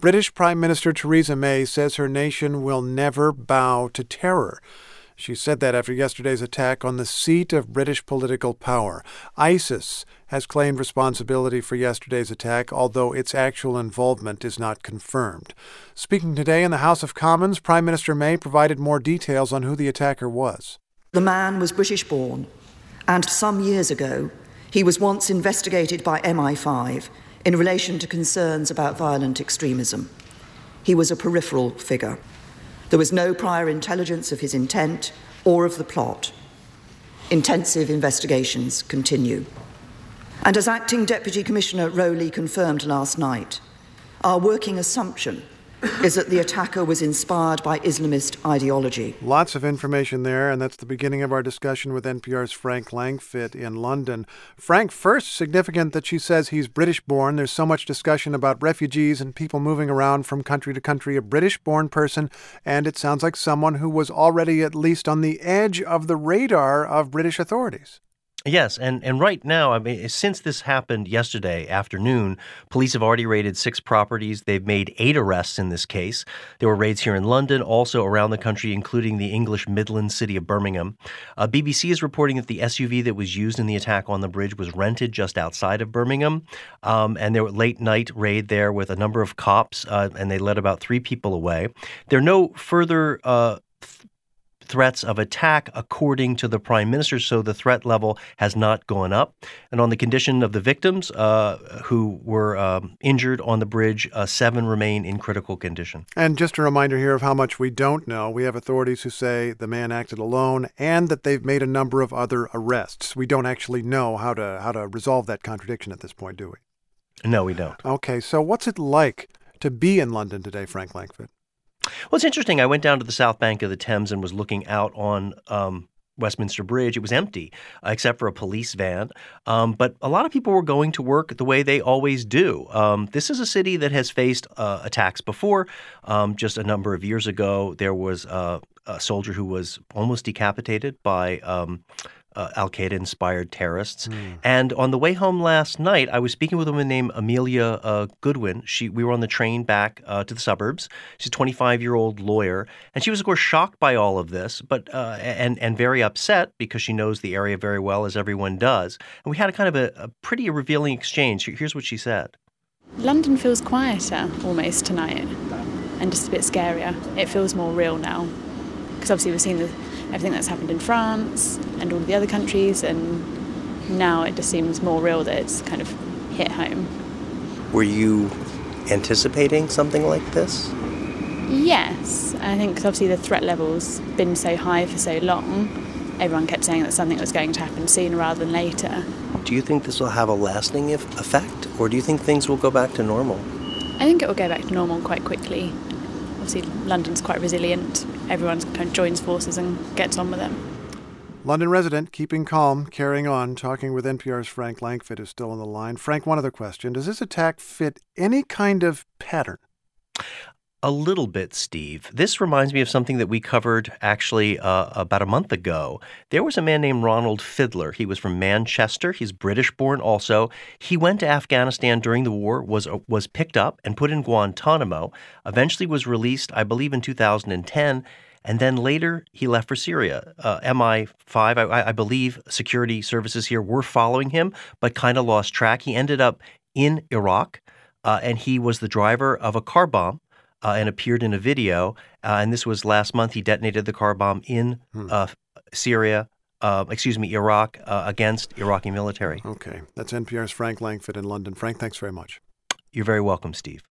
British Prime Minister Theresa May says her nation will never bow to terror. She said that after yesterday's attack on the seat of British political power. ISIS has claimed responsibility for yesterday's attack, although its actual involvement is not confirmed. Speaking today in the House of Commons, Prime Minister May provided more details on who the attacker was. The man was British born, and some years ago, he was once investigated by MI5 in relation to concerns about violent extremism. He was a peripheral figure. There was no prior intelligence of his intent or of the plot. Intensive investigations continue. And as Acting Deputy Commissioner Rowley confirmed last night, our working assumption is that the attacker was inspired by Islamist ideology. Lots of information there, and that's the beginning of our discussion with NPR's Frank Langfitt in London. Frank, first, significant that she says he's British born. There's so much discussion about refugees and people moving around from country to country. A British born person, and it sounds like someone who was already at least on the edge of the radar of British authorities. Yes, and, and right now, I mean, since this happened yesterday afternoon, police have already raided six properties. They've made eight arrests in this case. There were raids here in London, also around the country, including the English Midland city of Birmingham. Uh, BBC is reporting that the SUV that was used in the attack on the bridge was rented just outside of Birmingham, um, and there were late night raid there with a number of cops, uh, and they led about three people away. There are no further. Uh, threats of attack, according to the prime minister. So the threat level has not gone up. And on the condition of the victims uh, who were um, injured on the bridge, uh, seven remain in critical condition. And just a reminder here of how much we don't know. We have authorities who say the man acted alone and that they've made a number of other arrests. We don't actually know how to how to resolve that contradiction at this point, do we? No, we don't. Okay, so what's it like to be in London today, Frank Langfitt? Well, it's interesting. I went down to the south bank of the Thames and was looking out on um, Westminster Bridge. It was empty uh, except for a police van. Um, but a lot of people were going to work the way they always do. Um, this is a city that has faced uh, attacks before. Um, just a number of years ago, there was uh, a soldier who was almost decapitated by um, uh, Al Qaeda inspired terrorists. Mm. And on the way home last night, I was speaking with a woman named Amelia uh, Goodwin. She we were on the train back uh, to the suburbs. She's a 25 year old lawyer, and she was of course shocked by all of this, but uh, and and very upset because she knows the area very well, as everyone does. And we had a kind of a, a pretty revealing exchange. Here's what she said. London feels quieter almost tonight, and just a bit scarier. It feels more real now because obviously we've seen the everything that's happened in France and all the other countries, and now it just seems more real that it's kind of hit home. Were you anticipating something like this? Yes, I think cause obviously the threat level's been so high for so long. Everyone kept saying that something was going to happen sooner rather than later. Do you think this will have a lasting effect, or do you think things will go back to normal? I think it will go back to normal quite quickly obviously London's quite resilient. Everyone kind of joins forces and gets on with it. London resident, keeping calm, carrying on, talking with NPR's Frank Langfitt, is still on the line. Frank, one other question. Does this attack fit any kind of pattern? A little bit, Steve. This reminds me of something that we covered actually uh, about a month ago. There was a man named Ronald Fiddler. He was from Manchester. He's British born also. He went to Afghanistan during the war, was, uh, was picked up and put in Guantanamo, eventually was released, I believe, in 2010. And then later, he left for Syria. Uh, MI5, I, I believe security services here were following him, but kind of lost track. He ended up in Iraq, uh, and he was the driver of a car bomb uh, and appeared in a video. Uh, and this was last month. He detonated the car bomb in hmm. uh, Syria, uh, excuse me, Iraq, uh, against Iraqi military. Okay. That's NPR's Frank Langfitt in London. Frank, thanks very much. You're very welcome, Steve.